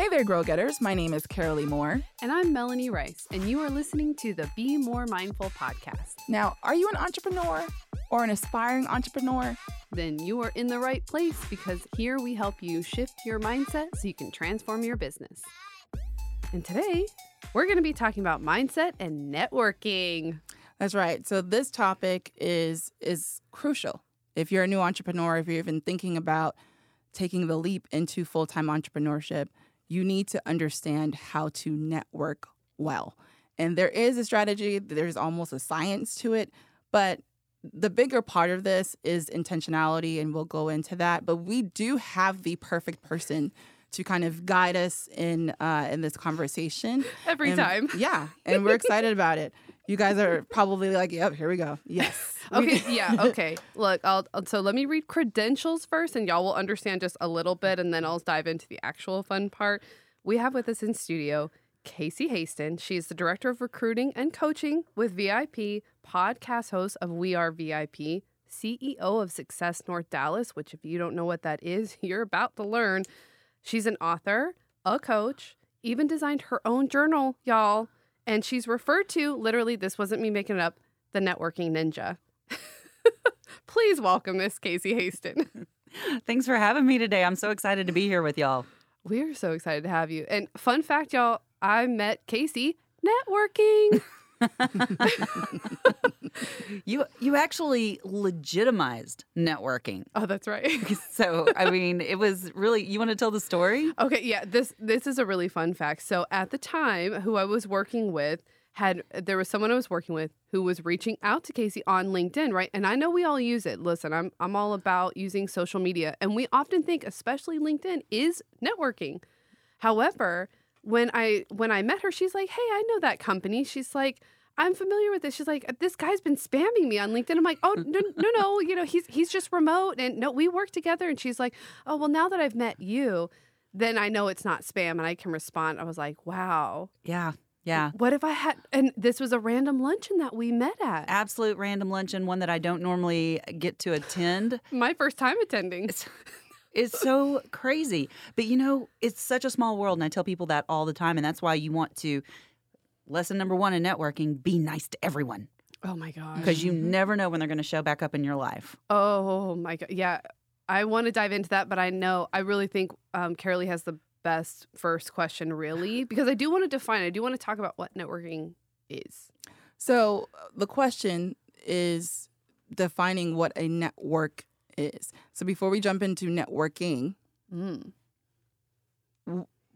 Hey there, Grow Getters. My name is Carrolee Moore. And I'm Melanie Rice, and you are listening to the Be Moore Mindful podcast. Now, are you an entrepreneur or an aspiring entrepreneur? Then you are in the right place because here we help you shift your mindset so you can transform your business. And today, we're going to be talking about mindset and networking. That's right. So this topic is is crucial. If you're a new entrepreneur, if you're even thinking about taking the leap into full-time entrepreneurship, you need to understand how to network well. And there is a strategy, there's almost a science to it, but the bigger part of this is intentionality, and we'll go into that. But we do have the perfect person to kind of guide us in uh, in this conversation every and, time. Yeah, and we're excited about it. You guys are probably like, "Yep, here we go." Yes. okay. yeah. Okay. Look, I'll so let me read credentials first, and y'all will understand just a little bit, and then I'll dive into the actual fun part. We have with us in studio Casey Hasten. She is the director of recruiting and coaching with VIP, podcast host of We Are VIP, CEO of Success North Dallas. Which, if you don't know what that is, you're about to learn. She's an author, a coach, even designed her own journal, y'all. And she's referred to literally, this wasn't me making it up, the networking ninja. Please welcome Miss Casey Hasten. Thanks for having me today. I'm so excited to be here with y'all. We're so excited to have you. And fun fact, y'all, I met Casey networking. you you actually legitimized networking. Oh, that's right. so, I mean, it was really you want to tell the story? Okay, yeah, this this is a really fun fact. So, at the time who I was working with had there was someone I was working with who was reaching out to Casey on LinkedIn, right? And I know we all use it. Listen, I'm I'm all about using social media, and we often think especially LinkedIn is networking. However, when I when I met her, she's like, "Hey, I know that company." She's like, "I'm familiar with this." She's like, "This guy's been spamming me on LinkedIn." I'm like, "Oh, no, no, no, you know, he's he's just remote and no, we work together." And she's like, "Oh, well, now that I've met you, then I know it's not spam and I can respond." I was like, "Wow." Yeah. Yeah. What if I had, and this was a random luncheon that we met at? Absolute random luncheon, one that I don't normally get to attend. My first time attending. It's, it's so crazy. But you know, it's such a small world. And I tell people that all the time. And that's why you want to, lesson number one in networking, be nice to everyone. Oh my gosh. Because you never know when they're going to show back up in your life. Oh my God. Yeah. I want to dive into that, but I know, I really think um, Carrolee has the best first question, really, because I do want to define, I do want to talk about what networking is. So the question is defining what a network is. So before we jump into networking, Mm.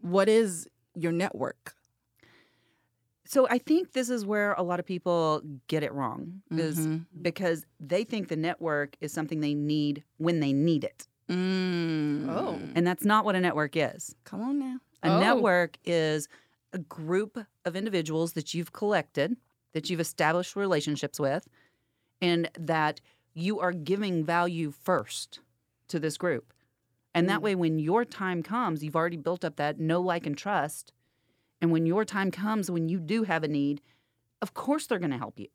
what is your network? So I think this is where a lot of people get it wrong is Mhm. because they think the network is something they need when they need it. Mm. Oh. And that's not what a network is. come on now. A Oh. network is a group of individuals that you've collected, that you've established relationships with, and that you are giving value first to this group. And that Mm. way, when your time comes, you've already built up that know, like, and trust. And when your time comes, when you do have a need, of course they're going to help you.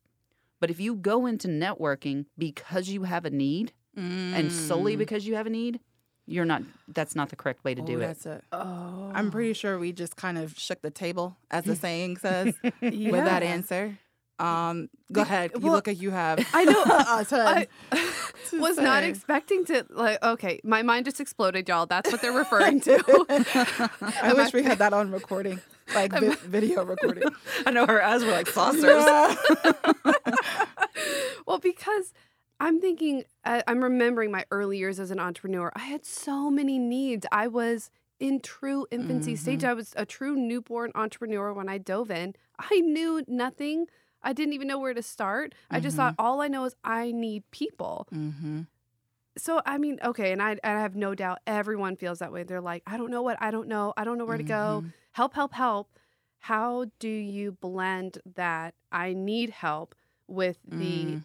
But if you go into networking because you have a need and solely Mm. because you have a need, you're not, that's not the correct way to Oh, do it. that's it. Oh. I'm pretty sure we just kind of shook the table, as the saying says, with that answer. Um, go ahead. You well, look like you have. I know. a I to was not expecting to like. Okay, my mind just exploded, y'all. That's what they're referring to. I wish we had that on recording, like vi- video recording. I know her eyes were like saucers. Yeah. well, because I'm thinking, uh, I'm remembering my early years as an entrepreneur. I had so many needs. I was in true infancy stage. I was a true newborn entrepreneur when I dove in. I knew nothing. I didn't even know where to start. I just thought all I know is I need people. Mm-hmm. So I mean, okay, and I and I have no doubt everyone feels that way. They're like, I don't know what I don't know. I don't know where to go. Help, help, help. How do you blend that I need help with the Mm.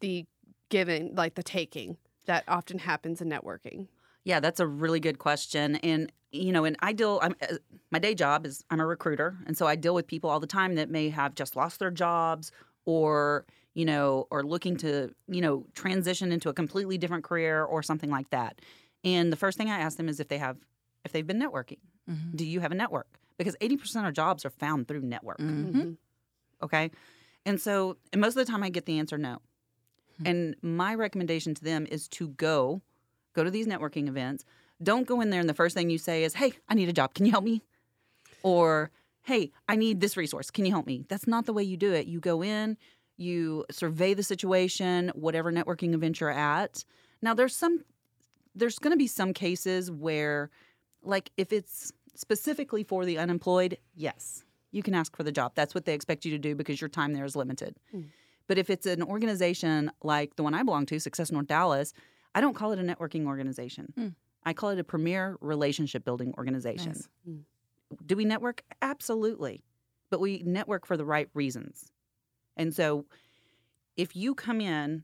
the giving, like the taking that often happens in networking? Yeah, that's a really good question. And you know, and I deal. I'm uh, my day job is I'm a recruiter, and so I deal with people all the time that may have just lost their jobs or you know, or looking to you know transition into a completely different career or something like that. And the first thing I ask them is if they have if they've been networking. Mhm. Do you have a network? Because 80% of jobs are found through network. Mhm. Okay. And so, and most of the time I get the answer no. And my recommendation to them is to go, go to these networking events. Don't go in there and the first thing you say is, hey, I need a job. Can you help me? Or, hey, I need this resource. Can you help me? That's not the way you do it. You go in, you survey the situation, whatever networking event you're at. Now, there's some, there's going to be some cases where, like, if it's specifically for the unemployed, yes, you can ask for the job. That's what they expect you to do because your time there is limited. But if it's an organization like the one I belong to, Success North Dallas, I don't call it a networking organization. Mm. I call it a premier relationship building organization. Nice. Do we network? Absolutely. But we network for the right reasons. And so if you come in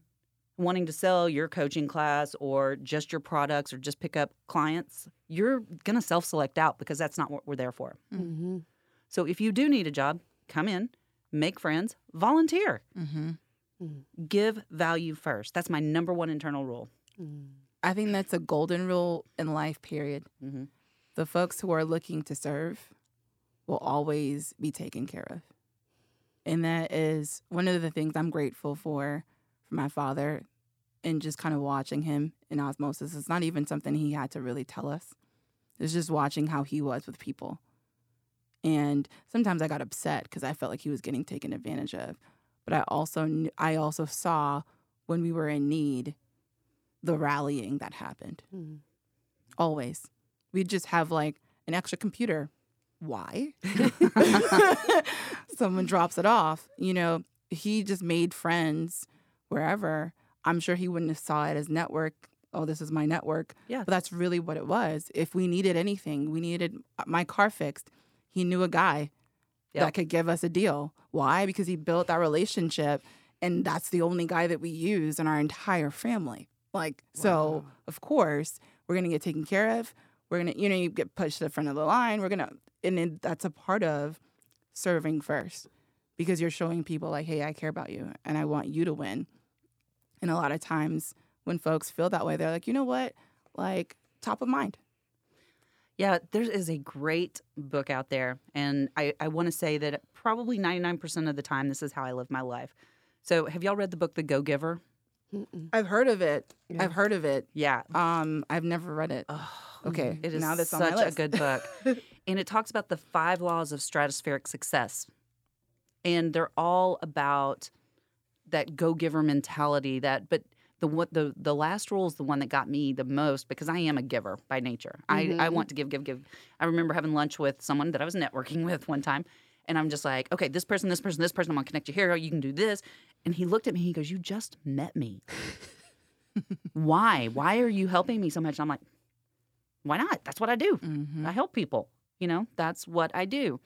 wanting to sell your coaching class or just your products or just pick up clients, you're going to self select out because that's not what we're there for. Mm-hmm. So if you do need a job, come in, make friends, volunteer, Mm-hmm. give value first. That's my number one internal rule. I think that's a golden rule in life, period. Mhm. The folks who are looking to serve will always be taken care of. And that is one of the things I'm grateful for for my father and just kind of watching him in osmosis. It's not even something he had to really tell us. It's just watching how he was with people. And sometimes I got upset because I felt like he was getting taken advantage of. But I also kn- I also saw when we were in need the rallying that happened. Mm. Always. We'd just have like an extra computer. Why? Someone drops it off. You know, he just made friends wherever. I'm sure he wouldn't have saw it as network. Oh, this is my network. Yeah. But that's really what it was. If we needed anything, we needed my car fixed. He knew a guy Yep. that could give us a deal. Why? Because he built that relationship and that's the only guy that we use in our entire family. Like, so of course, we're gonna get taken care of. We're gonna, you know, you get pushed to the front of the line. We're gonna, and then that's a part of serving first because you're showing people, like, hey, I care about you and I want you to win. And a lot of times when folks feel that way, they're like, you know what? Like, top of mind. Yeah, there is a great book out there. And I, I want to say that probably 99% of the time, this is how I live my life. So, have y'all read the book, The Go Giver? Mm-mm. I've heard of it. Yeah. I've heard of it. Yeah. Um, I've never read it. okay, It is now that's on my such a good book. and it talks about the five laws of stratospheric success. And they're all about that go giver mentality that but the what the the last rule is the one that got me the most because I am a giver by nature. I, I Mhm. want to give, give, give. I remember having lunch with someone that I was networking with one time. And I'm just like, okay, this person, this person, this person, I'm gonna connect you here. You can do this. And he looked at me, he goes, You just met me. Why? Why are you helping me so much? I'm like, why not? That's what I do. Mhm. I help people. You know, that's what I do.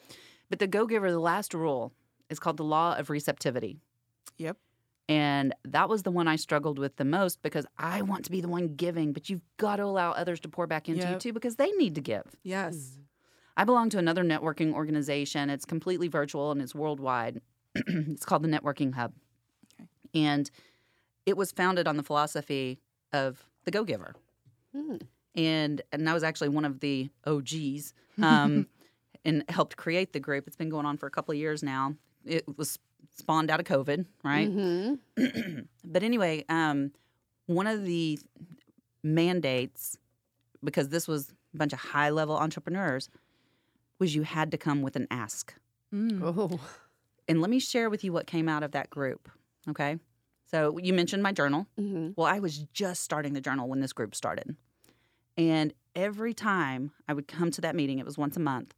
But the go giver, the last rule is called the law of receptivity. Yep. And that was the one I struggled with the most because I want to be the one giving, but you've got to allow others to pour back into you too because they need to give. Yes. I belong to another networking organization. It's completely virtual and it's worldwide. it's called the Networking Hub. Okay. And it was founded on the philosophy of the go giver Mm. and and I was actually one of the OGs um, and helped create the group. It's been going on for a couple of years now. It was spawned out of COVID, right? Mhm. but anyway, um, one of the mandates, because this was a bunch of high level entrepreneurs, was you had to come with an ask. Mm. Oh. And let me share with you what came out of that group. Okay. So you mentioned my journal. Mhm. Well, I was just starting the journal when this group started. And every time I would come to that meeting, it was once a month,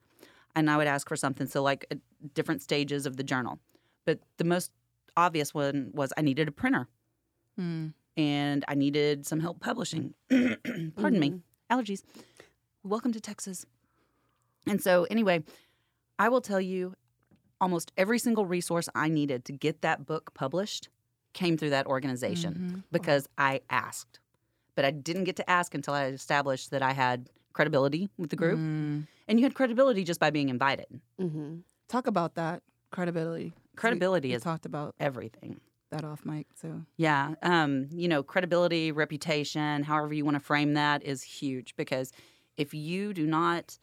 and I would ask for something. So, like at different stages of the journal. But the most obvious one was I needed a printer Mm. and I needed some help publishing. Pardon me, allergies. Welcome to Texas. And so, anyway, I will tell you almost every single resource I needed to get that book published came through that organization Mhm. because I asked. But I didn't get to ask until I established that I had credibility with the group. Mm. And you had credibility just by being invited. Mhm. Talk about that credibility. 'Cause we- Credibility we is talked about everything. that off mic. So Yeah. Um, you know, credibility, reputation, however you want to frame that is huge because if you do not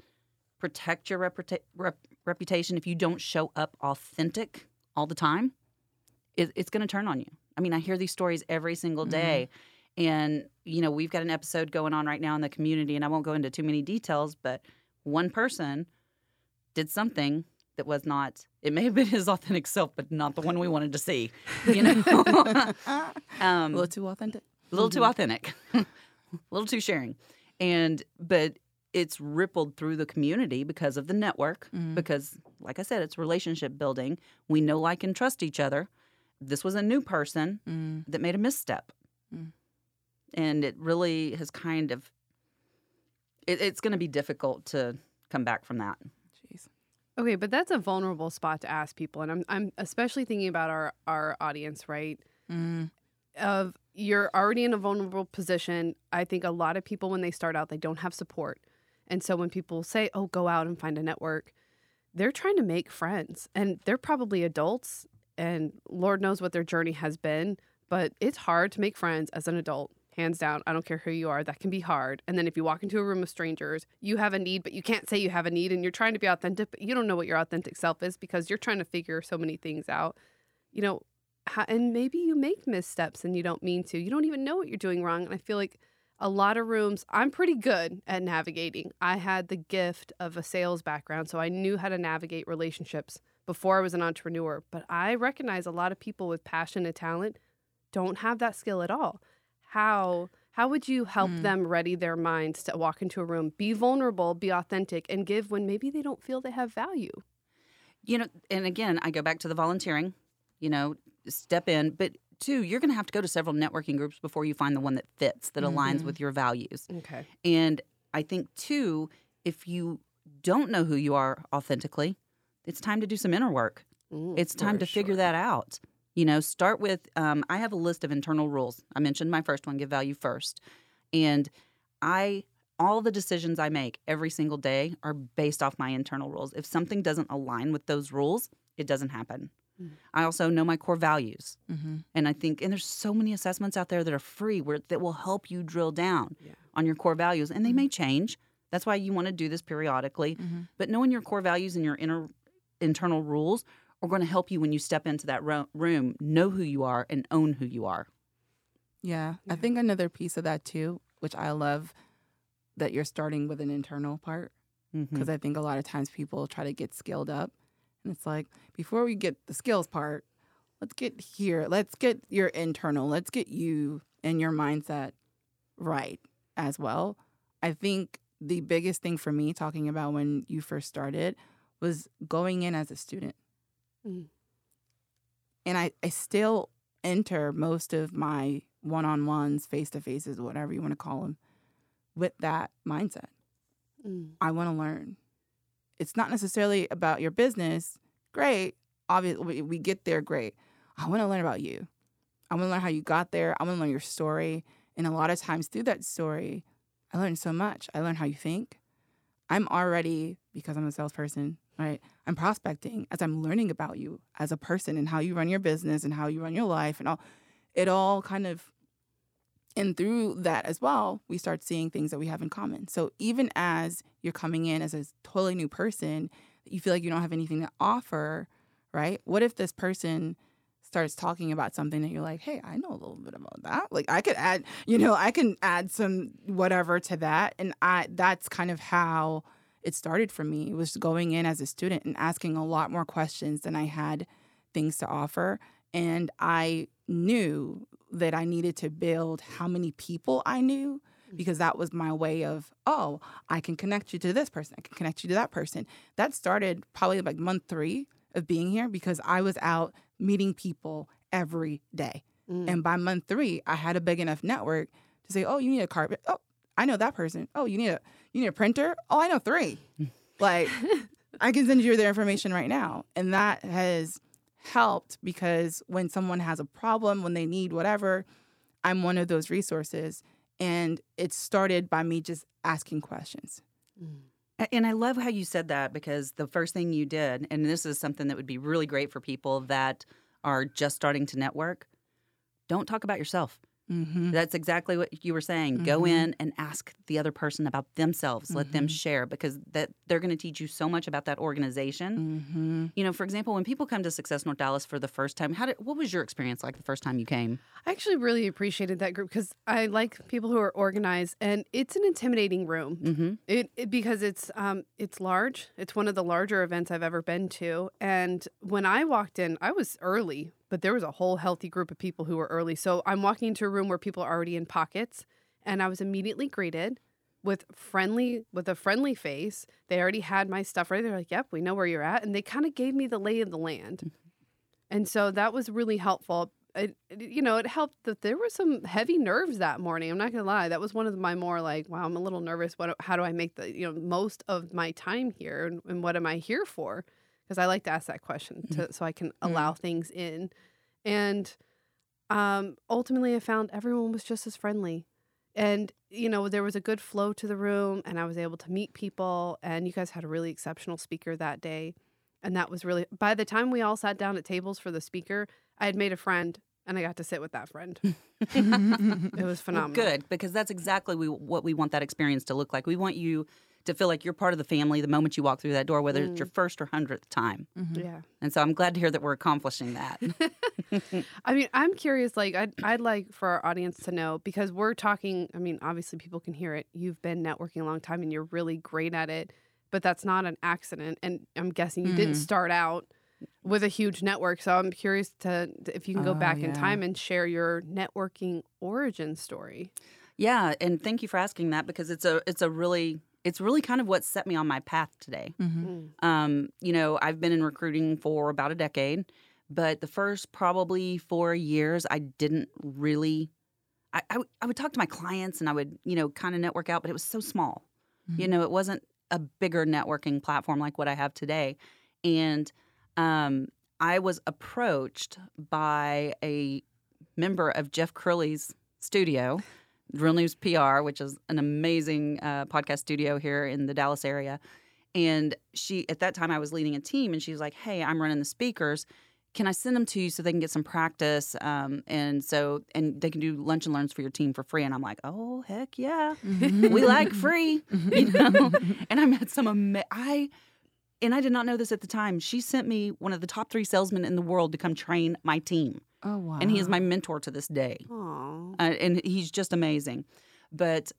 protect your reputa- rep- reputation if you don't show up authentic all the time, it, it's going to turn on you. I mean, I hear these stories every single day. And, you know, we've got an episode going on right now in the community, and I won't go into too many details, but one person did something that was not, it may have been his authentic self, but not the one we wanted to see, you know? a um, little too authentic. a little too authentic, a little too sharing. And, but it's rippled through the community because of the network, because, like I said, it's relationship building. We know, like, and trust each other. This was a new person Mm. that made a misstep. Mm. And it really has kind of, it, it's going to be difficult to come back from that. Okay, but that's a vulnerable spot to ask people, and I'm I'm especially thinking about our our audience, right? Mm. Of you're already in a vulnerable position. I think a lot of people when they start out they don't have support, and so when people say, "Oh, go out and find a network," they're trying to make friends, and they're probably adults, and Lord knows what their journey has been, but it's hard to make friends as an adult. Hands down, I don't care who you are, that can be hard. And then if you walk into a room of strangers, you have a need, but you can't say you have a need, and you're trying to be authentic, but you don't know what your authentic self is because you're trying to figure so many things out. You know, and maybe you make missteps and you don't mean to. You don't even know what you're doing wrong. And I feel like a lot of rooms, I'm pretty good at navigating. I had the gift of a sales background, so I knew how to navigate relationships before I was an entrepreneur. But I recognize a lot of people with passion and talent don't have that skill at all. How how would you help Mm. them ready their minds to walk into a room, be vulnerable, be authentic, and give when maybe they don't feel they have value? You know, and again, I go back to the volunteering, you know, step in. But two, you're going to have to go to several networking groups before you find the one that fits, that aligns Mhm. with your values. Okay. And I think, too, if you don't know who you are authentically, it's time to do some inner work. It's time to figure that out. You know, start with um, I have a list of internal rules. I mentioned my first one give value first. And I, all the decisions I make every single day are based off my internal rules. If something doesn't align with those rules, it doesn't happen. Mm. I also know my core values. Mm-hmm. And I think, and there's so many assessments out there that are free where that will help you drill down Yeah. on your core values, and they may change. That's why you want to do this periodically. Mm-hmm. But knowing your core values and your inner internal rules are going to help you when you step into that ro- room. Know who you are and own who you are. Yeah. I think another piece of that too, which I love that you're starting with an internal part Mm-hmm. because I think a lot of times people try to get skilled up. And it's like, before we get the skills part, let's get here. Let's get your internal. Let's get you and your mindset right as well. I think the biggest thing for me talking about when you first started was going in as a student. Mm. And I, I still enter most of my one on ones, face to faces, whatever you want to call them, with that mindset. Mm. I want to learn. It's not necessarily about your business. Great. Obviously, we, we get there. Great. I want to learn about you. I want to learn how you got there. I want to learn your story. And a lot of times through that story, I learn so much. I learn how you think. I'm already, because I'm a salesperson, right? I'm prospecting as I'm learning about you as a person and how you run your business and how you run your life and all. It all kind of and through that as well, we start seeing things that we have in common. So even as you're coming in as a totally new person, you feel like you don't have anything to offer, right? What if this person starts talking about something that you're like, hey, I know a little bit about that. Like I could add, you know, I can add some whatever to that. And I that's kind of how it started for me. It was going in as a student and asking a lot more questions than I had things to offer. And I knew that I needed to build how many people I knew because that was my way of, oh, I can connect you to this person. I can connect you to that person. That started probably like month three of being here because I was out meeting people every day. Mm. And by month three, I had a big enough network to say, oh, you need a carpet. Oh, I know that person. Oh, you need a you need a printer. Oh, I know three. like I can send you their information right now. And that has helped because when someone has a problem, when they need whatever, I'm one of those resources. And it started by me just asking questions. Mm. And I love how you said that because the first thing you did, and this is something that would be really great for people that are just starting to network, don't talk about yourself. Mm-hmm. That's exactly what you were saying. Go Mhm. in and ask the other person about themselves. Let them Mhm. share because that they're going to teach you so much about that organization. Mm-hmm. You know, for example, when people come to Success North Dallas for the first time, how did what was your experience like the first time you came? I actually really appreciated that group because I like people who are organized, and it's an intimidating room. Mm-hmm. It, it because it's um it's large. It's one of the larger events I've ever been to. And when I walked in, I was early, but there was a whole healthy group of people who were early. So I'm walking into a room where people are already in pockets, and I was immediately greeted with friendly with a friendly face. They already had my stuff ready. They're like, "Yep, we know where you're at," and they kind of gave me the lay of the land. Mm-hmm. And so that was really helpful. It, it- you know, it helped that there were some heavy nerves that morning. I'm not gonna lie. That was one of my more like, wow, I'm a little nervous. What? How do I make the you know most of my time here, and, and what am I here for? Because I like to ask that question to, so I can allow things in. And um, ultimately, I found everyone was just as friendly. And, you know, there was a good flow to the room, and I was able to meet people. And you guys had a really exceptional speaker that day. And that was really, by the time we all sat down at tables for the speaker, I had made a friend and I got to sit with that friend. It was phenomenal. good because that's exactly we, what we want that experience to look like. We want you to feel like you're part of the family the moment you walk through that door, whether it's your first or hundredth time. Yeah. And so I'm glad to hear that we're accomplishing that. I mean, I'm curious. Like, I'd, I'd like for our audience to know because we're talking. I mean, obviously, people can hear it. You've been networking a long time and you're really great at it, but that's not an accident. And I'm guessing you didn't Mhm. start out with a huge network. So I'm curious to if you can go Oh, back in time and share your networking origin story. yeah, and thank you for asking that because it's a it's a really it's really kind of what set me on my path today. Mm-hmm. Um, you know, I've been in recruiting for about a decade, but the first probably four years, I didn't really. I, I, would- talk to my clients and I would, you know, kind of network out, but it was so small. You know, it wasn't a bigger networking platform like what I have today. And um, I was approached by a member of Jeff Crilley's studio, Real News PR, which is an amazing uh, podcast studio here in the Dallas area. And she, at that time, I was leading a team, and she was like, "Hey, I'm running the speakers. Can I send them to you so they can get some practice? Um, and so, and they can do lunch and learns for your team for free." And I'm like, "Oh, heck yeah, we like free, you know." and I met some ama- I, and I did not know this at the time. She sent me one of the top three salesmen in the world to come train my team, Oh wow. and he is my mentor to this day Aw. uh, and he's just amazing. But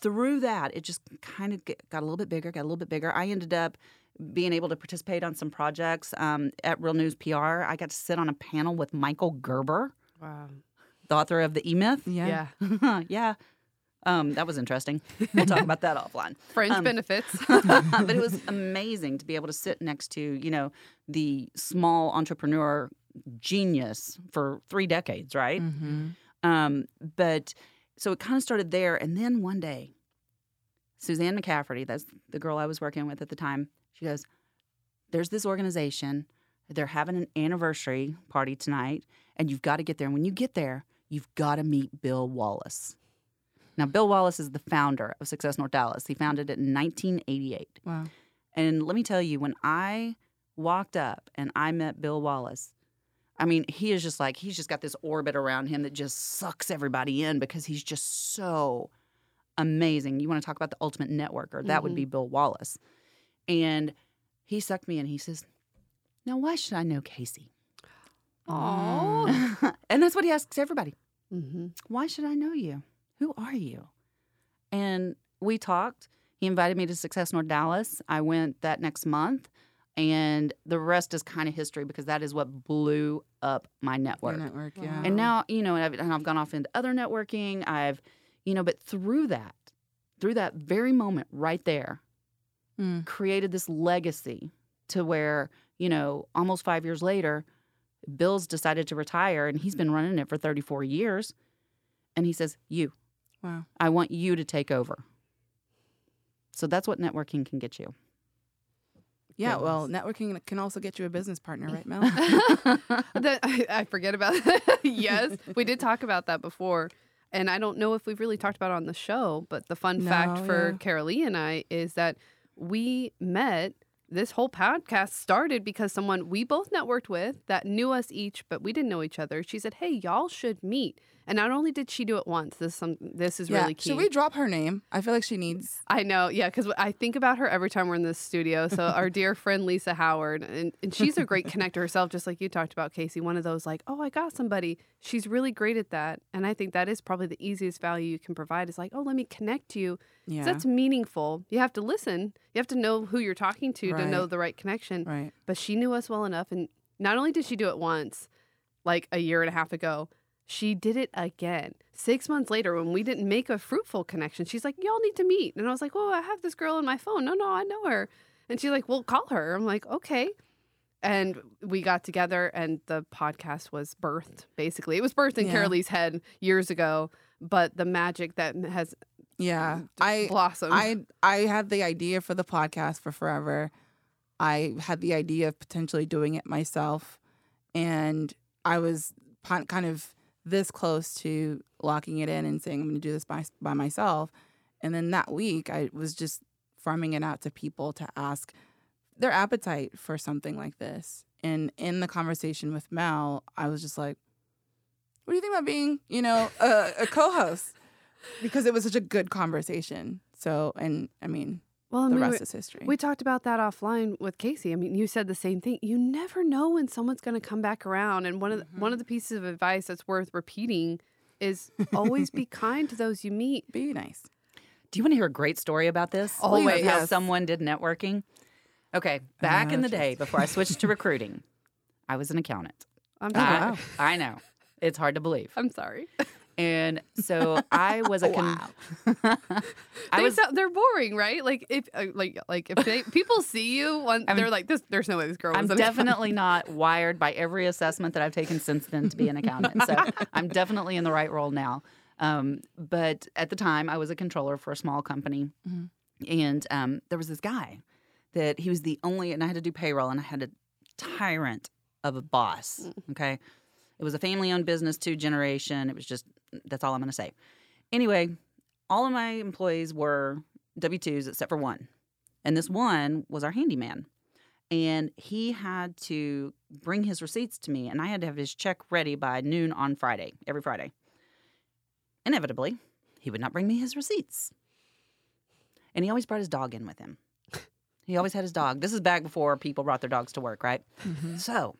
through that, it just kind of got a little bit bigger, got a little bit bigger. I ended up being able to participate on some projects um, at Real News PR. I got to sit on a panel with Michael Gerber, Wow. the author of the E Myth. Yeah. Yeah. yeah. Um, that was interesting. We'll talk about that offline. Fringe Um, benefits. but it was amazing to be able to sit next to, you know, the small entrepreneur genius for three decades, right? Mm-hmm. Um, but so it kind of started there. And then one day, Suzanne McCafferty, that's the girl I was working with at the time, she goes, There's this organization. They're having an anniversary party tonight, and you've got to get there. And when you get there, you've got to meet Bill Wallace. Now, Bill Wallace is the founder of Success North Dallas. He founded it in 1988. Wow. And let me tell you, when I walked up and I met Bill Wallace, I mean, he is just like, he's just got this orbit around him that just sucks everybody in because he's just so amazing. You want to talk about the ultimate networker? That would be Bill Wallace. And he sucked me in. He says, Now, why should I know Casey? Aw. and that's what he asks everybody. mm-hmm. Why should I know you? Who are you? And we talked. He invited me to Success North Dallas. I went that next month, and the rest is kind of history because that is what blew up my network. Network. Yeah. And now, you know, and I've, and I've gone off into other networking. I've, you know, but through that, through that very moment right there, Mm. created this legacy to where, you know, almost five years later, Bill's decided to retire and he's been running it for 34 years. And he says, You, Wow. I want you to take over. So that's what networking can get you. Yeah. Well, networking can also get you a business partner, right, Mel? that I, I forget about that. yes, we did talk about that before. And I don't know if we've really talked about it on the show, but the fun fact for yeah. Carrolee and I is that we met. This whole podcast started because someone we both networked with that knew us each, but we didn't know each other. She said, Hey, y'all should meet. And not only did she do it once, this is some this is yeah. really key. Should we drop her name? I feel like she needs. I know, yeah, because I think about her every time we're in this studio. So our dear friend Lisa Howard, and, and she's a great connector herself, just like you talked about, Casey. One of those like, oh, I got somebody. She's really great at that, and I think that is probably the easiest value you can provide. Is like, oh, let me connect you. Yeah. That's meaningful. You have to listen. You have to know who you're talking to to know the right connection. right. But she knew us well enough, and not only did she do it once, like a year and a half ago, she did it again. Six months later, when we didn't make a fruitful connection, she's like, "Y'all need to meet." And I was like, "Well, I have this girl on my phone. No, no, I know her." And she's like, "Well, call her." I'm like, "Okay." And we got together, and the podcast was birthed. Basically, it was birthed in Yeah. Carrolee's head years ago, but the magic that has Yeah. I blossomed. I I had the idea for the podcast for forever. I had the idea of potentially doing it myself, and I was kind of this close to locking it in and saying I'm going to do this by by myself. And then that week, I was just farming it out to people to ask their appetite for something like this. And in the conversation with Mel, I was just like, "What do you think about being, you know, a, a co-host?" Because it was such a good conversation. So, and I mean, well, the we rest were- is history. We talked about that offline with Casey. I mean, you said the same thing. You never know when someone's going to come back around. And one of the, one of the mm-hmm. pieces of advice that's worth repeating is always be kind to those you meet. Be nice. Do you want to hear a great story about this? Oh, always. Of how Yes. someone did networking. Okay, back in the oh, day before I switched to recruiting, I was an accountant. I'm Oh, I, wow. I know. It's hard to believe. I'm sorry. And so I was a con- I they was sound, they're boring, right? Like if uh, like like if they, people see you, one, I'm- they're like, "This, there's no way this girl." I'm definitely not wired by every assessment that I've taken since then to be an accountant. So I'm definitely in the right role now. Um, but at the time, I was a controller for a small company, Mhm. and um, there was this guy that he was the only, and I had to do payroll, and I had a tyrant of a boss. Okay, it was a family-owned business, two generation. It was just that's all I'm going to say. Anyway, all of my employees were W twos except for one, and this one was our handyman. And he had to bring his receipts to me and i had to have his check ready by noon on friday every friday. Inevitably he would not bring me his receipts. And he always brought his dog in with him. He always had his dog. This is back before people brought their dogs to work right? Mm-hmm. So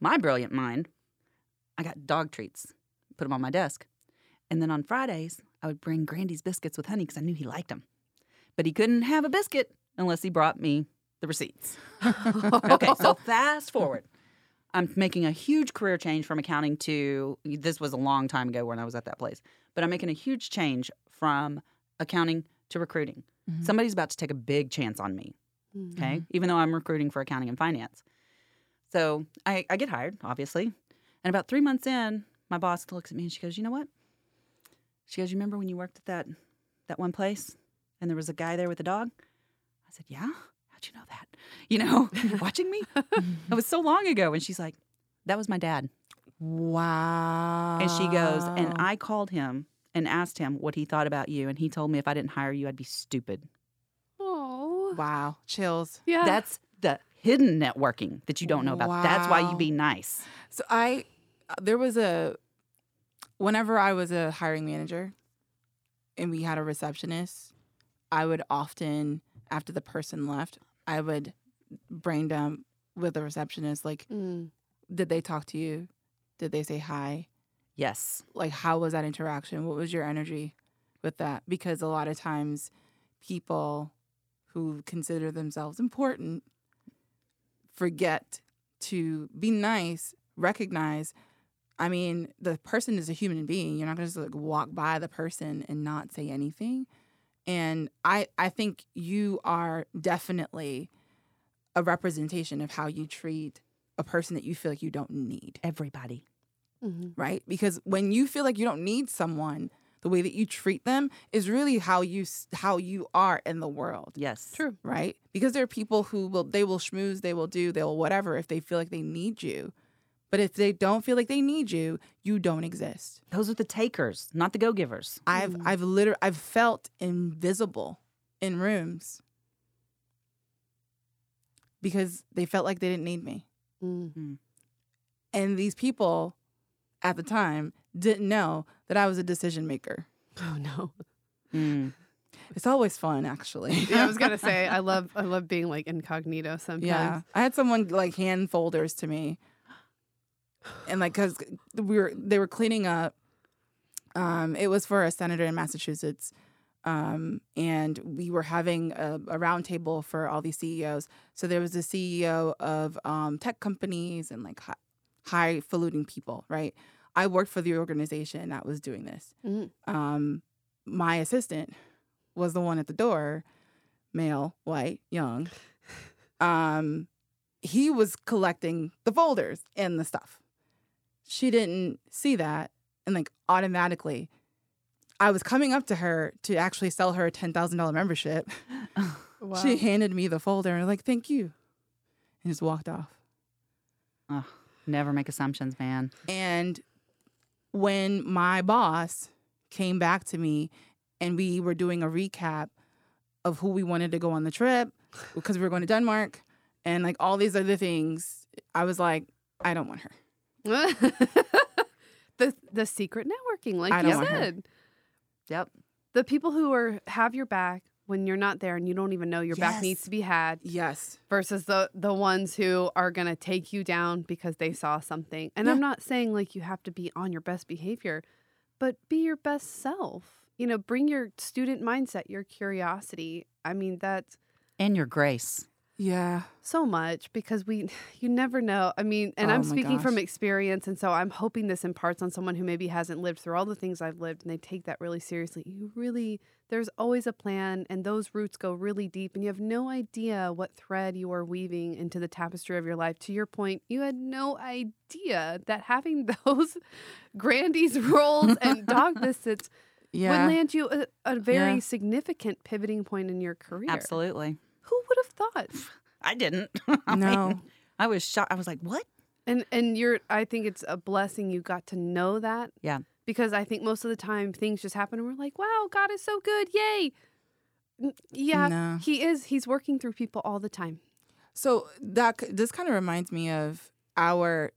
my brilliant mind i got dog treats put them on my desk and then on fridays i would bring grandy's biscuits with honey because i knew he liked them but he couldn't have a biscuit unless he brought me the receipts okay, so fast forward. I'm making a huge career change from accounting to this was a long time ago when I was at that place, but I'm making a huge change from accounting to recruiting. Mhm. Somebody's about to take a big chance on me, Mm. okay? Even though I'm recruiting for accounting and finance. So I, I get hired, obviously. And about three months in, my boss looks at me and she goes, You know what? She goes, You remember when you worked at that that one place and there was a guy there with a dog? I said, Yeah. How'd you know that? You know, you watching me? it was so long ago. And she's like, That was my dad. Wow. And she goes, And I called him and asked him what he thought about you. And he told me if I didn't hire you, I'd be stupid. Oh, Wow. Chills. yeah. That's the hidden networking that you don't know about. That's why you be nice. So I, uh, there was a, whenever I was a hiring manager and we had a receptionist, I would often, after the person left, I would brain dump with the receptionist, like, Mm. did they talk to you? Did they say hi? Yes. Like, how was that interaction? What was your energy with that? Because a lot of times people who consider themselves important forget to be nice, recognize. I mean, the person is a human being. You're not going to just like walk by the person and not say anything. And I, I think you are definitely a representation of how you treat a person that you feel like you don't need Everybody. Mhm. right? Because when you feel like you don't need someone, the way that you treat them is really how you how you are in the world, Yes. True. right? Because there are people who will they will schmooze, they will do, they'll whatever if they feel like they need you. But if they don't feel like they need you, you don't exist. Those are the takers, not the go givers. I've Mm. I've literally I've felt invisible in rooms because they felt like they didn't need me. Mm. And these people at the time didn't know that I was a decision maker. Oh no. Mm. It's always fun, actually. Yeah, I was gonna say I love I love being like incognito sometimes. Yeah, I had someone like hand folders to me, and like because we were they were cleaning up. Um, it was for a senator in Massachusetts, um, and we were having a, a round table for all these CEOs. So there was a CEO of um, tech companies and like high, highfalutin people, right? I worked for the organization that was doing this. Mhm. Um, my assistant was the one at the door, male, white, young. Um, he was collecting the folders and the stuff. She didn't see that, and like automatically, I was coming up to her to actually sell her a ten thousand dollar membership. Wow. She handed me the folder and like, "Thank you," and just walked off. Ugh, never make assumptions, man. And when my boss came back to me and we were doing a recap of who we wanted to go on the trip because we were going to Denmark and like all these other things, I was like, I don't want her. the the secret networking, like I you don't want her. said. Yep. The people who are have your back when you're not there and you don't even know your back needs to be had Yes. versus the the ones who are gonna take you down because they saw something. And Yeah. I'm not saying like you have to be on your best behavior, but be your best self. You know, bring your student mindset, your curiosity. I mean, that's And your grace. Yeah. so much because we you never know i mean and Oh i'm speaking from experience and so i'm hoping this imparts on someone who maybe hasn't lived through all the things i've lived and they take that really seriously you really there's always a plan and those roots go really deep and you have no idea what thread you are weaving into the tapestry of your life to your point you had no idea that having those Grandy's rolls and dog visits Yeah. would land you a, a very Yeah. significant pivoting point in your career Absolutely. Who would have thought I didn't. I No. mean, I was shocked. I was like, what? And and you're I think it's a blessing you got to know that. Yeah. Because I think most of the time things just happen and we're like, wow, God is so good. Yay. Yeah, No. he is. He's working through people all the time. So that this kind of reminds me of our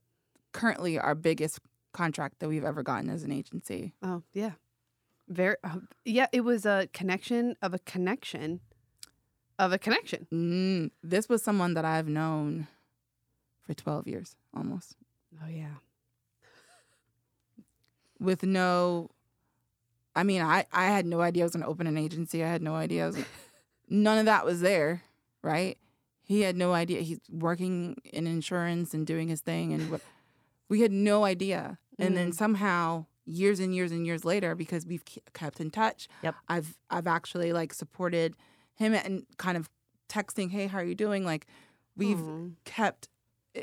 currently our biggest contract that we've ever gotten as an agency. Oh, yeah. Very uh, yeah, it was a connection of a connection of a connection. Mm, this was someone that I've known for 12 years almost Oh yeah. with no I mean, I I had no idea I was going to open an agency. I had no idea I was none of that was there, right? He had no idea he's working in insurance and doing his thing and what we had no idea. And then Mm. somehow years and years and years later because we've kept in touch, Yep. I've I've actually like supported him and kind of texting, "Hey, how are you doing?" Like we've kept uh,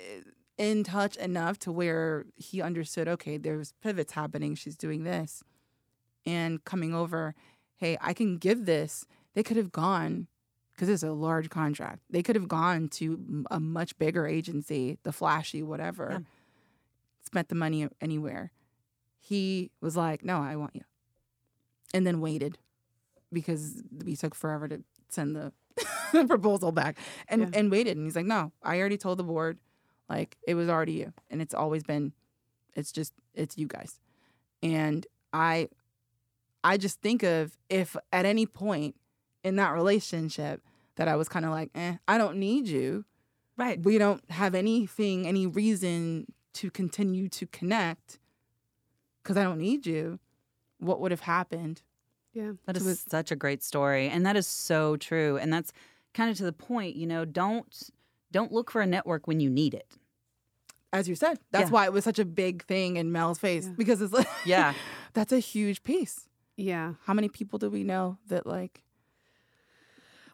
in touch enough to where he understood okay there's pivots happening. She's doing this and coming over. Hey i can give this. They could have gone because it's a large contract. They could have gone to a much bigger agency the flashy whatever Yeah. spent the money anywhere. He was like no i want you and then waited because we took forever to send the proposal back. And Yeah. and waited. And he's like no i already told the board like it was already you. And it's always been it's just it's you guys. And i i just think of if at any point in that relationship that i was kind of like eh i don't need you. Right. we don't have anything any reason to continue to connect because i don't need you what would have happened Yeah. That to such a great story, and that is so true. And that's kind of to the point. You know, don't don't look for a network when you need it. as you said that's Yeah. why it was such a big thing in mel's face Yeah. because it's like Yeah. that's a huge piece Yeah. how many people do we know that like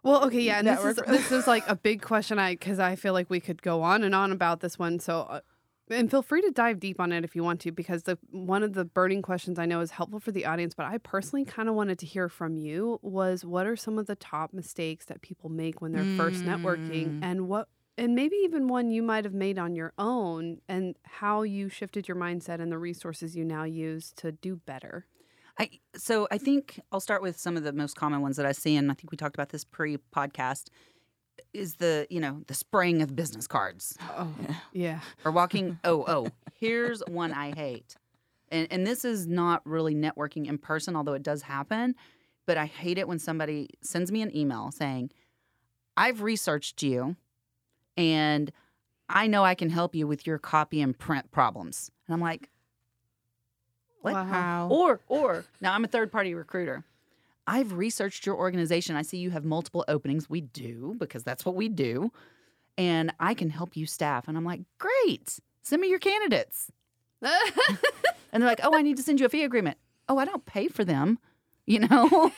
Well, okay, yeah, and this is this is like a big question. I because I feel like we could go on and on about this one. So, uh, and feel free to dive deep on it if you want to, because the one of the burning questions I know is helpful for the audience. But I personally kind of wanted to hear from you was what are some of the top mistakes that people make when they're first networking, Mm. and what and maybe even one you might have made on your own, and how you shifted your mindset and the resources you now use to do better. I so I think I'll start with some of the most common ones that I see, and I think we talked about this pre-podcast. Is the you know the spraying of business cards Oh, yeah. or walking? oh oh, here's one I hate. And, and this is not really networking in person, although it does happen. But I hate it when somebody sends me an email saying, I've researched you and I know I can help you with your copy and print problems. And I'm like, what? Wow. How? Or, or now I'm a third party recruiter. I've researched your organization. I see you have multiple openings. We do because that's what we do. And I can help you staff. And I'm like, great. Send me your candidates. And they're like, oh, I need to send you a fee agreement. Oh, I don't pay for them, you know?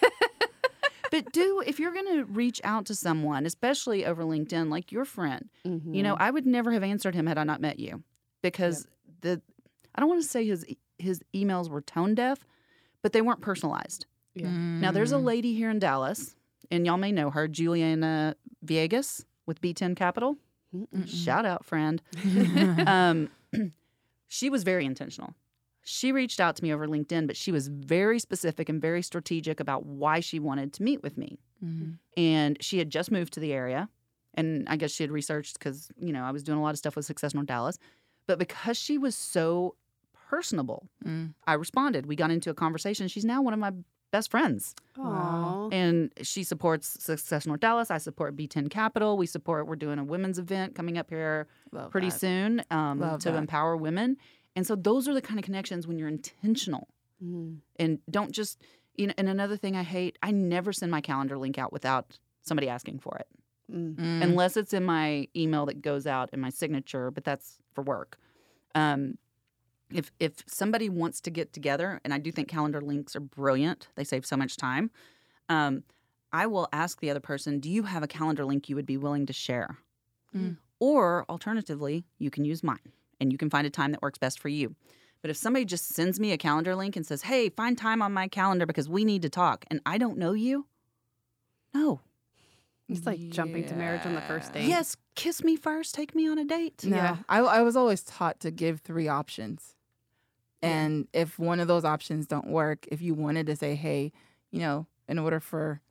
but do, if you're going to reach out to someone, especially over LinkedIn, like your friend, you know, mm-hmm. I would never have answered him had I not met you because the, I don't want to say his, his emails were tone deaf, but they weren't personalized. Yeah. Now, there's a Mm. lady here in Dallas, and y'all may know her, Juliana Viegas with B10 Capital. Shout out, friend. um, she was very intentional. She reached out to me over LinkedIn, but she was very specific and very strategic about why she wanted to meet with me. Mhm. And she had just moved to the area. And I guess she had researched because, you know, I was doing a lot of stuff with Success North Dallas. But because she was so personable, Mm. I responded. We got into a conversation. She's now one of my best friends. Aw. And she supports Success North Dallas. I support B10 Capital. We support, we're doing a women's event coming up here Love pretty that. soon um, to that. empower women. And so those are the kind of connections when you're intentional Mm. and don't just, you know, and another thing I hate, I never send my calendar link out without somebody asking for it, Mm. Mm. unless it's in my email that goes out in my signature, but that's for work. Um, if if somebody wants to get together, and I do think calendar links are brilliant, they save so much time. Um, I will ask the other person, "Do you have a calendar link you would be willing to share?" Mm. Or alternatively, you can use mine, and you can find a time that works best for you. But if somebody just sends me a calendar link and says, "Hey, find time on my calendar because we need to talk," and I don't know you, no, It's like jumping to marriage on the first date. yes, kiss me first, take me on a date. No, Yeah. I, I was always taught to give three options. Yeah. And if one of those options don't work, if you wanted to say, hey, you know, in order for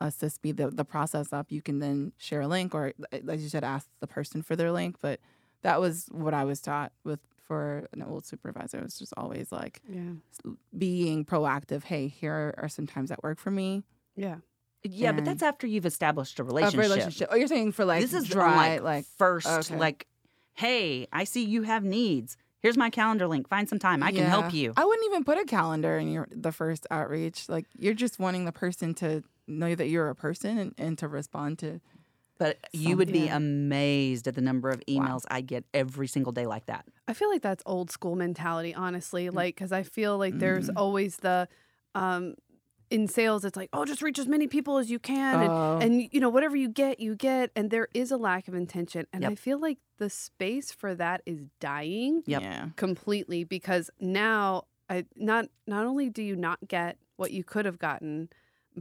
us to speed the, the process up, you can then share a link or, like you said, ask the person for their link. But that was what I was taught with for an old supervisor. It was just always like Yeah. being proactive. Hey, here are some times that work for me. Yeah. Yeah, but that's after you've established a A relationship. relationship. Oh, you're saying for like this is dry, on, like, like first, okay. like, hey, I see you have needs. Here's my calendar link. Find some time. I can help you. I wouldn't even put a calendar in your the first outreach. Like you're just wanting the person to know that you're a person and, and to respond to. But you would be amazed at the number of emails I get every single day like that. I feel like that's old school mentality, honestly. Like, because I feel like there's Mm. always the, um, in sales, it's like, oh, just reach as many people as you can, and Oh. and you know whatever you get, you get, and there is a lack of intention, and Yep. I feel like the space for that is dying Yep. Yeah. completely because now I not not only do you not get what you could have gotten,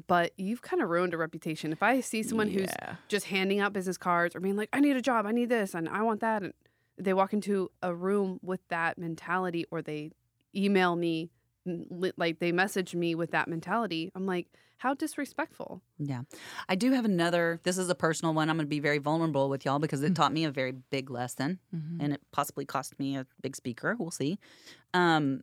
but you've kind of ruined a reputation. If I see someone who's just handing out business cards or being like, I need a job, I need this, and I want that. And they walk into a room with that mentality or they email me, n- li- like they message me with that mentality. I'm like, how disrespectful. Yeah. I do have another. This is a personal one. I'm going to be very vulnerable with y'all because it Mm. taught me a very big lesson Mhm. and it possibly cost me a big speaker. We'll see. Um,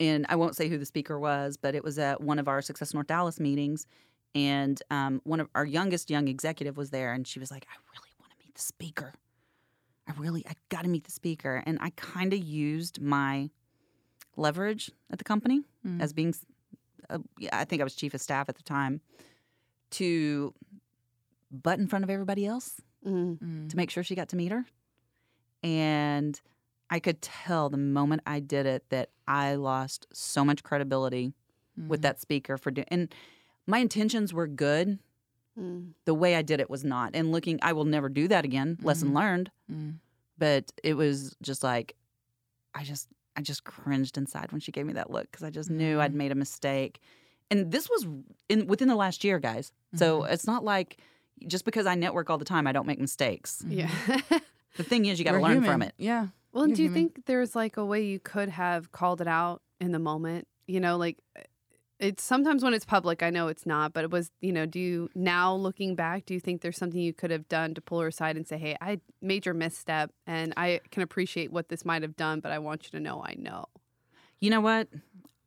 and I won't say who the speaker was, but it was at one of our Success North Dallas meetings. And um, one of our youngest young executive was there, and she was like, I really want to meet the speaker. I really, I got to meet the speaker. And I kind of used my leverage at the company Mm. as being, s- uh, yeah, I think I was chief of staff at the time, to butt in front of everybody else Mm. Mm. to make sure she got to meet her. And I could tell the moment I did it that I lost so much credibility with Mhm. that speaker for doing. And my intentions were good. Mm. The way I did it was not. And looking, I will never do that again. Lesson Mhm. learned. Mm. But it was just like, I just, I just cringed inside when she gave me that look because I just knew I'd Mhm. made a mistake. And this was in within the last year, guys. So Mm-hmm. it's not like just because I network all the time, I don't make mistakes. Yeah. The thing is, you got to We're learn from it. Yeah. well, You're do you human. think there's like a way you could have called it out in the moment? You know, like it's sometimes when it's public, I know it's not, but it was, you know, do you now looking back, do you think there's something you could have done to pull her aside and say, hey, I made your misstep and I can appreciate what this might have done, but I want you to know I know? You know what?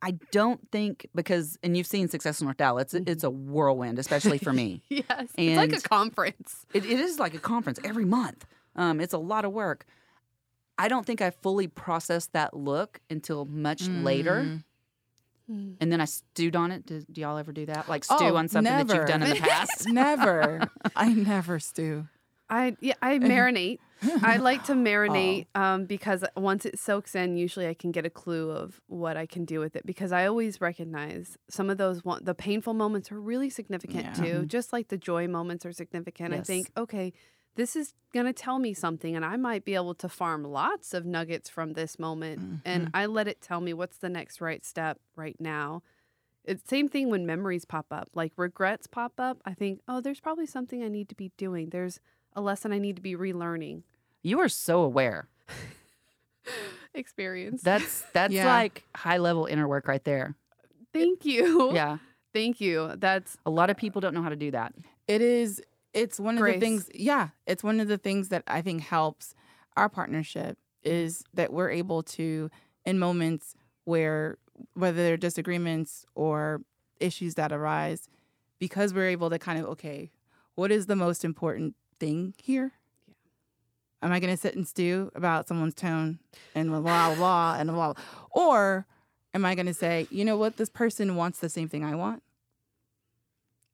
I don't think because, and you've seen Success North Dallas, it's, it's a whirlwind, especially for me. Yes. it's like a conference. It, it is like a conference every month. Um, it's a lot of work. I don't think I fully processed that look until much later. Mm. And then I stewed on it. Do, do y'all ever do that? Like stew Oh, on something that you've done in the past? Never. I never stew. I yeah, I marinate. I like to marinate Oh. um, because once it soaks in, usually I can get a clue of what I can do with it. Because I always recognize some of those one, the painful moments are really significant Yeah. too, just like the joy moments are significant. I think okay, this is gonna tell me something, and I might be able to farm lots of nuggets from this moment, and mm-hmm. I let it tell me what's the next right step right now. It's same thing when memories pop up, like regrets pop up. I think, oh, there's probably something I need to be doing. There's a lesson I need to be relearning. You are so aware. Experience. That's that's Yeah. like high level inner work right there. Thank you. Yeah. Thank you. That's A lot of people don't know how to do that. It is. It's one of Grace. the things. Yeah, it's one of the things that I think helps our partnership is that we're able to, in moments where whether there are disagreements or issues that arise, because we're able to kind of okay, what is the most important thing here? Am I going to sit and stew about someone's tone and blah blah blah and blah, or am I going to say, you know what, this person wants the same thing I want.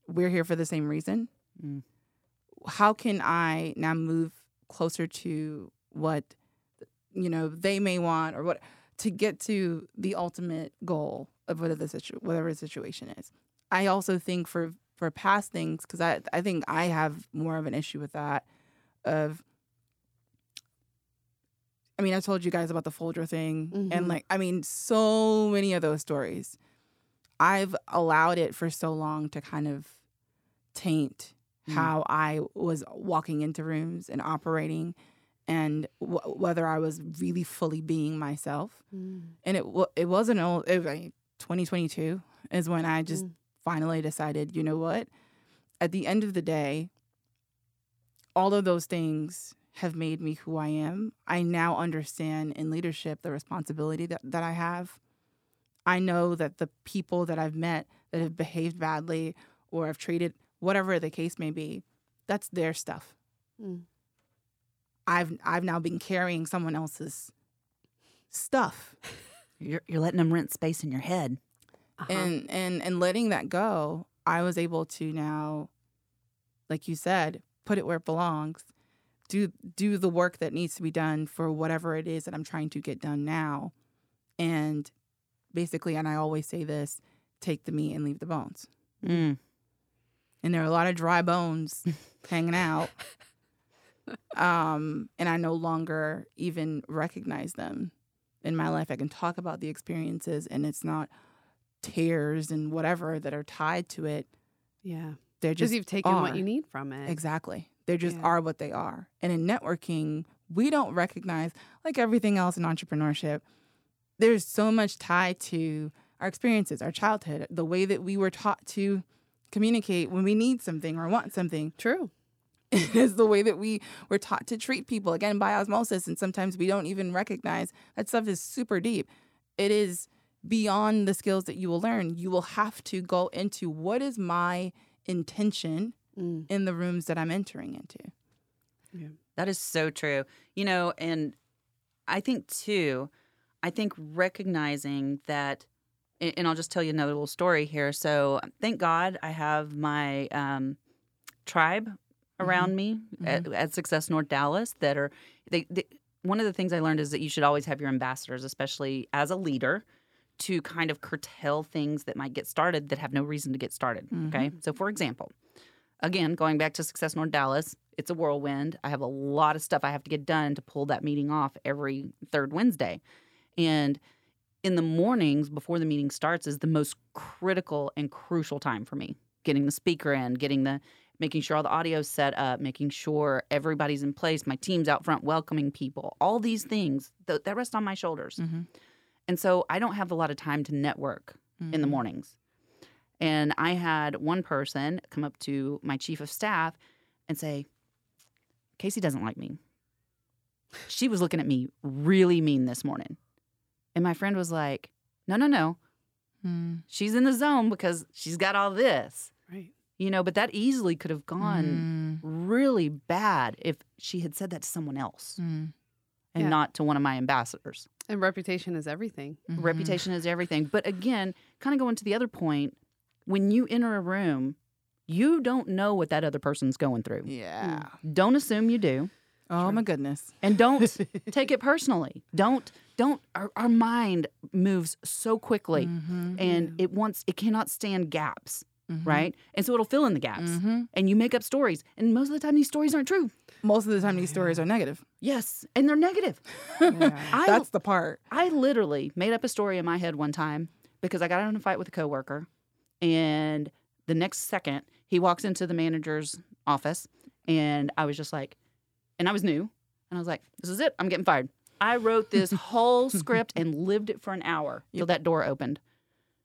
We're here for the same reason Mm. How can I now move closer to what you know they may want or what to get to the ultimate goal of whatever the situ- whatever the situation is. I also think for for past things because I I think I have more of an issue with that of. I mean, I told you guys about the Folger thing, Mhm. and like, I mean, so many of those stories. I've allowed it for so long to kind of taint Mm. how I was walking into rooms and operating, and w- whether I was really fully being myself. And it wa- it wasn't old. It, was, like, 2022 is when I just Mm. finally decided. You know what? At the end of the day, all of those things have made me who I am. I now understand in leadership the responsibility that, that I have. I know that the people that I've met that have behaved badly or have treated whatever the case may be, that's their stuff. Mm. I've I've now been carrying someone else's stuff You're you're letting them rent space in your head. Uh-huh. and and and letting that go. I was able to now, like you said, put it where it belongs. Do do the work that needs to be done for whatever it is that I'm trying to get done now, and basically, and I always say this: take the meat and leave the bones. Mm. And there are a lot of dry bones hanging out. Um, and I no longer even recognize them in my life. I can talk about the experiences, and it's not tears and whatever that are tied to it. yeah. They're Because just you've taken what you need from it. Exactly. They just Yeah. are what they are. And in networking, we don't recognize, like everything else in entrepreneurship, there's so much tied to our experiences, our childhood, the way that we were taught to communicate when we need something or want something. True. It is the way that we were taught to treat people again by osmosis and sometimes we don't even recognize that stuff is super deep it is beyond the skills that you will learn you will have to go into what is my intention Mm. in the rooms that i'm entering into That is so true. You know, and I think too, I think recognizing that, and I'll just tell you another little story here. So thank God I have my um, tribe mm-hmm. around me at, mm-hmm. at Success North Dallas that are they, they. One of the things I learned is that you should always have your ambassadors, especially as a leader, to kind of curtail things that might get started that have no reason to get started. Okay, mm-hmm. so for example, again, going back to Success North Dallas, it's a whirlwind. I have a lot of stuff I have to get done to pull that meeting off every third Wednesday. And in the mornings before the meeting starts is the most critical and crucial time for me. Getting the speaker in, getting the making sure all the audio's set up, making sure everybody's in place, my team's out front welcoming people. All these things th- that rest on my shoulders. Mhm. And so I don't have a lot of time to network in the Mhm. mornings. And I had one person come up to my chief of staff and say, Casey doesn't like me. She was looking at me really mean this morning. And my friend was like, No, no, no. Mm. She's in the zone because she's got all this. Right. You know, but that easily could have gone Mm. really bad if she had said that to someone else Mm. and Yeah. not to one of my ambassadors. And reputation is everything. Mhm. Reputation is everything. But again, kind of going to the other point, when you enter a room, you don't know what that other person's going through. Yeah. Don't assume you do. Oh Sure. my goodness. And don't take it personally. Don't don't our, our mind moves so quickly Mhm. and it wants it cannot stand gaps, Mhm. right? And so it'll fill in the gaps. Mhm. And you make up stories. And most of the time these stories aren't true. Most of the time, these stories are negative. Yes, and they're negative. Yeah. I That's the part. I literally made up a story in my head one time because I got in a fight with a coworker, and the next second he walks into the manager's office, and I was just like, and I was new, and I was like, "This is it. I'm getting fired." I wrote this whole script and lived it for an hour till that door opened.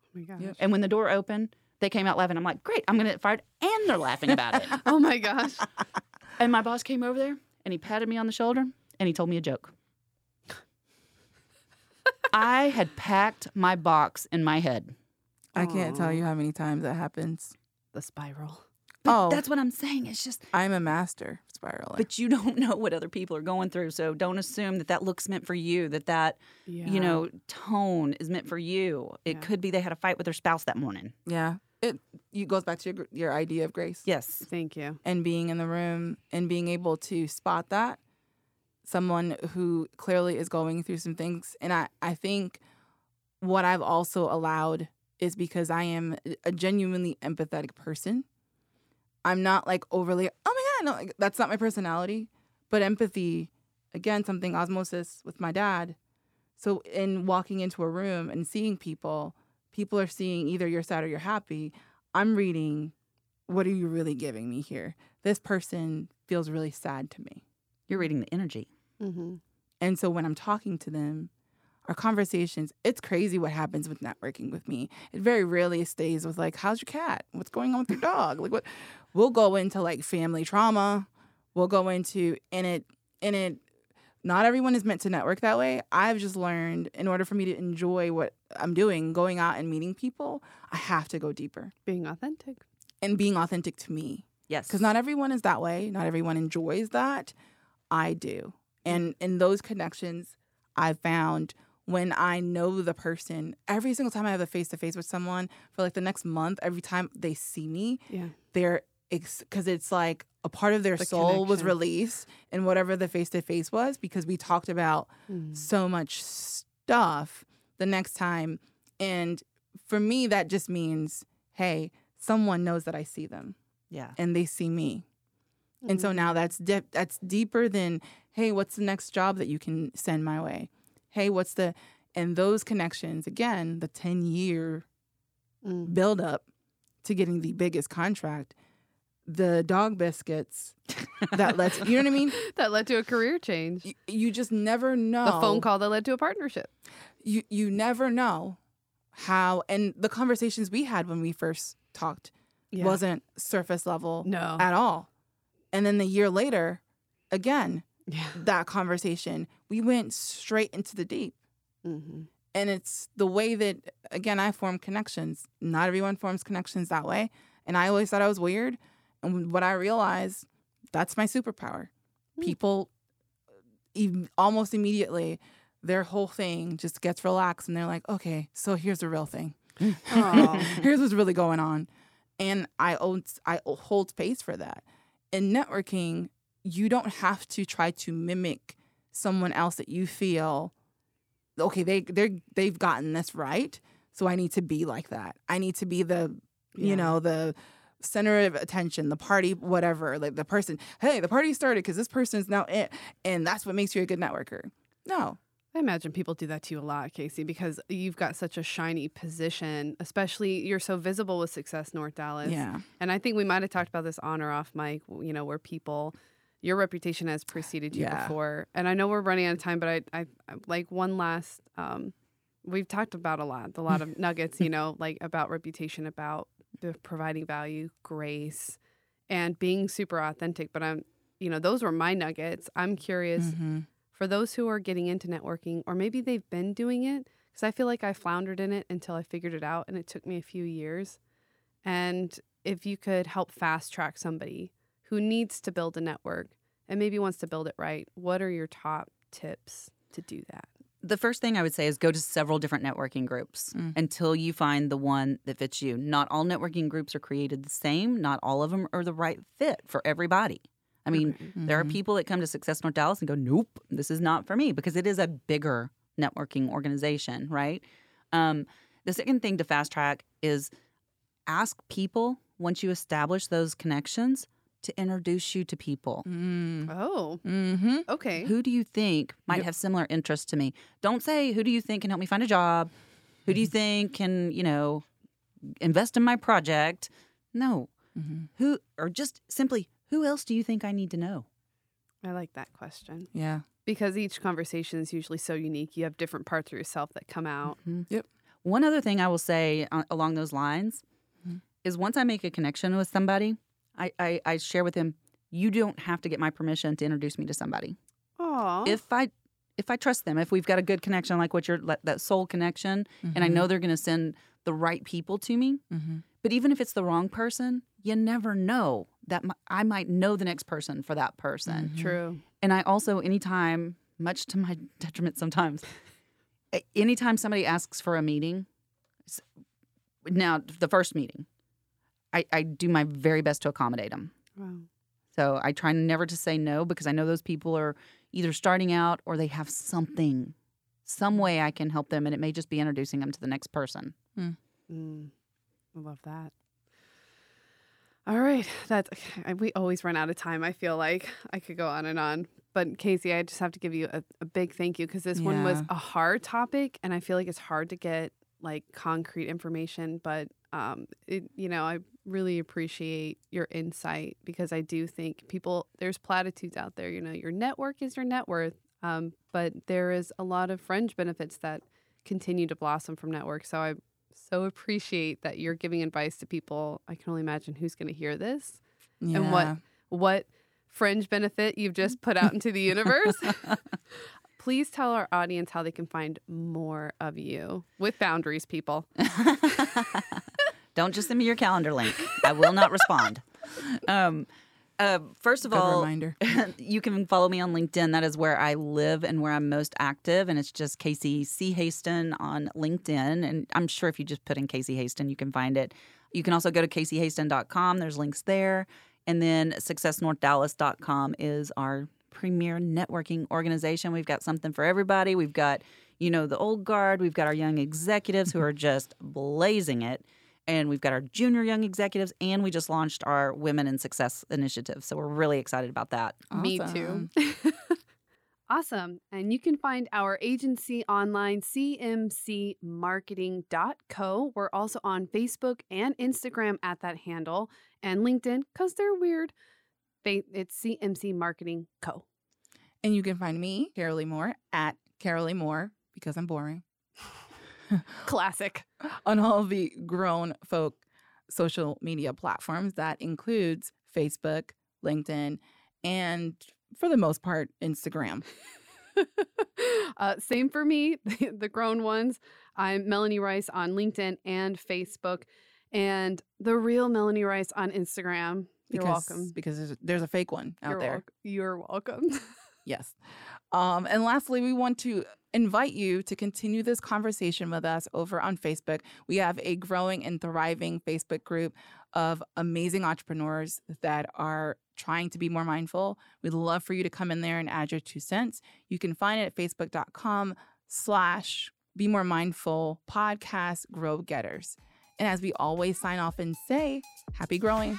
Oh my gosh. Yep. And when the door opened, they came out laughing. I'm like, "Great! I'm gonna get fired," and they're laughing about it. Oh my gosh. and my boss came over there and he patted me on the shoulder and he told me a joke. I had packed my box in my head. I can't tell you how many times that happens. The spiral. But Oh. that's what I'm saying. It's just, I'm a master spiraler. but you don't know what other people are going through. So don't assume that that looks meant for you, that that, Yeah. you know, tone is meant for you. It Yeah. could be they had a fight with their spouse that morning. yeah, it you goes back to your your idea of grace Yes. Thank you. and being in the room and being able to spot that someone who clearly is going through some things. And I I think what I've also allowed is because I am a genuinely empathetic person. I'm not like overly, oh my God, no, like, that's not my personality. But empathy, again, something osmosis with my dad. So in walking into a room and seeing people, people are seeing either you're sad or you're happy. I'm reading, what are you really giving me here? This person feels really sad to me. You're reading the energy. Mm-hmm. And so when I'm talking to them, our conversations, it's crazy what happens with networking with me. It very rarely stays with like, how's your cat? What's going on with your dog? Like what we'll go into like family trauma. We'll go into and it and it not everyone is meant to network that way. I've just learned in order for me to enjoy what I'm doing, going out and meeting people, I have to go deeper Being authentic. and being authentic to me Yes. because not everyone is that way not everyone enjoys that i do and in those connections i found when i know the person every single time i have a face-to-face with someone for like the next month every time they see me Yeah. they're because it's like a part of their The soul was released in whatever the face-to-face was because we talked about Mm. so much stuff the next time and for me that just means hey someone knows that i see them yeah. and they see me. And Mm. so now that's dip, that's deeper than hey, what's the next job that you can send my way? Hey, what's the and those connections again, the 10 year Mm. build up to getting the biggest contract, the dog biscuits that lets you know what I mean? That led to a career change. You, you just never know. The phone call that led to a partnership. You you never know how and the conversations we had when we first talked wasn't surface level no. at all. And then the year later, again, yeah. that conversation, we went straight into the deep. Mm-hmm. And it's the way that, again, I form connections. Not everyone forms connections that way. And I always thought I was weird. And what I realized, that's my superpower. Hmm. People, almost immediately, their whole thing just gets relaxed and they're like, okay, so here's the real thing. Here's what's really going on. And I own, I hold space for that. In networking, you don't have to try to mimic someone else that you feel okay they they they've gotten this right so i need to be like that i need to be the you Yeah. know the center of attention the party whatever like the person hey the party started because this person's now it and that's what makes you a good networker no I imagine people do that to you a lot, Casey, because you've got such a shiny position, especially you're so visible with Success North Dallas. yeah And I think we might have talked about this on or off mic, you know, where people, your reputation has preceded you Yeah. before. And I know we're running out of time, but I, I, I like one last, um, we've talked about a lot, a lot of nuggets, you know, like about reputation, about the providing value, grace, and being super authentic. But I'm, you know, those were my nuggets. I'm curious Mhm. for those who are getting into networking, or maybe they've been doing it, because I feel like I floundered in it until I figured it out, and it took me a few years. And if you could help fast track somebody who needs to build a network and maybe wants to build it right, what are your top tips to do that? the first thing I would say is go to several different networking groups Mm. until you find the one that fits you. Not all networking groups are created the same. Not all of them are the right fit for everybody. I mean, Okay. there are Mhm. people that come to Success North Dallas and go, "Nope, this is not for me," because it is a bigger networking organization, right? Um, the second thing to fast track is ask people once you establish those connections to introduce you to people. Mm. Oh, Mm-hmm. okay. Who do you think might Yep. have similar interests to me? Don't say who do you think can help me find a job? Who do you think can, you know, invest in my project? No. Mm-hmm. Who or just simply who else do you think I need to know? I like that question Yeah. because each conversation is usually so unique. You have different parts of yourself that come out. Yep. One other thing I will say uh, along those lines Mhm. is once I make a connection with somebody, I, I, I share with him, you don't have to get my permission to introduce me to somebody. Oh, If I if I trust them, if we've got a good connection, like what you're that- that soul connection, and Mm-hmm. I know they're going to send the right people to me. Mm-hmm. But even if it's the wrong person, you never know that I might know the next person for that person. true. And I also, anytime, much to my detriment sometimes, anytime somebody asks for a meeting, now the first meeting, I, I do my very best to accommodate them. Wow. So I try never to say no because I know those people are either starting out or they have something, some way I can help them, and it may just be introducing them to the next person. Mm, I love that. All right, that's I- we always run out of time. I feel like I could go on and on, but Casey, I just have to give you a, a big thank you because this one was a hard topic, and I feel like it's hard to get like concrete information. But um, it, you know, I really appreciate your insight because I do think people there's platitudes out there. You know, your network is your net worth, um, but there is a lot of fringe benefits that continue to blossom from network. So I so appreciate that you're giving advice to people. I can only imagine who's going to hear this, And what- what fringe benefit you've just put out into the universe. Please tell our audience how they can find more of you with boundaries, people. Don't just send me your calendar link. I will not respond. Um, uh, first of Good all, reminder. you can follow me on LinkedIn. That is where I live and where I'm most active. And it's just Casey C. Hasten on LinkedIn. And I'm sure if you just put in Casey Hasten, you can find it. You can also go to caseyhasten.com. There's links there. And then successnorthdallas.com is our premier networking organization. We've got something for everybody. We've got, you know, the old guard. We've got our young executives who mm-hmm. are just blazing it. And we've got our junior young executives, and we just launched our Women in Success initiative. So we're really excited about that. Me too. awesome. And you can find our agency online, cmcmarketing.co. We're also on Facebook and Instagram at that handle, and LinkedIn, because they're weird. It's CMC Marketing Co. And you can find me, Carrolee Moore, at Carrolee Moore, because I'm boring, Classic. on all the grown folk social media platforms. That includes Facebook, LinkedIn, and for the most part, Instagram. uh, same for me, the grown ones. I'm Melanie Rice on LinkedIn and Facebook, and the real Melanie Rice on Instagram. You're Because, welcome. Because there's, there's a fake one out You're there. welc- You're welcome. Yes. Um, and lastly, we want to invite you to continue this conversation with us over on Facebook. We have a growing and thriving Facebook group of amazing entrepreneurs that are trying to be more mindful. We'd love for you to come in there and add your two cents. You can find it at facebook.com slash be more mindful podcast grow getters. And as we always sign off and say, happy growing.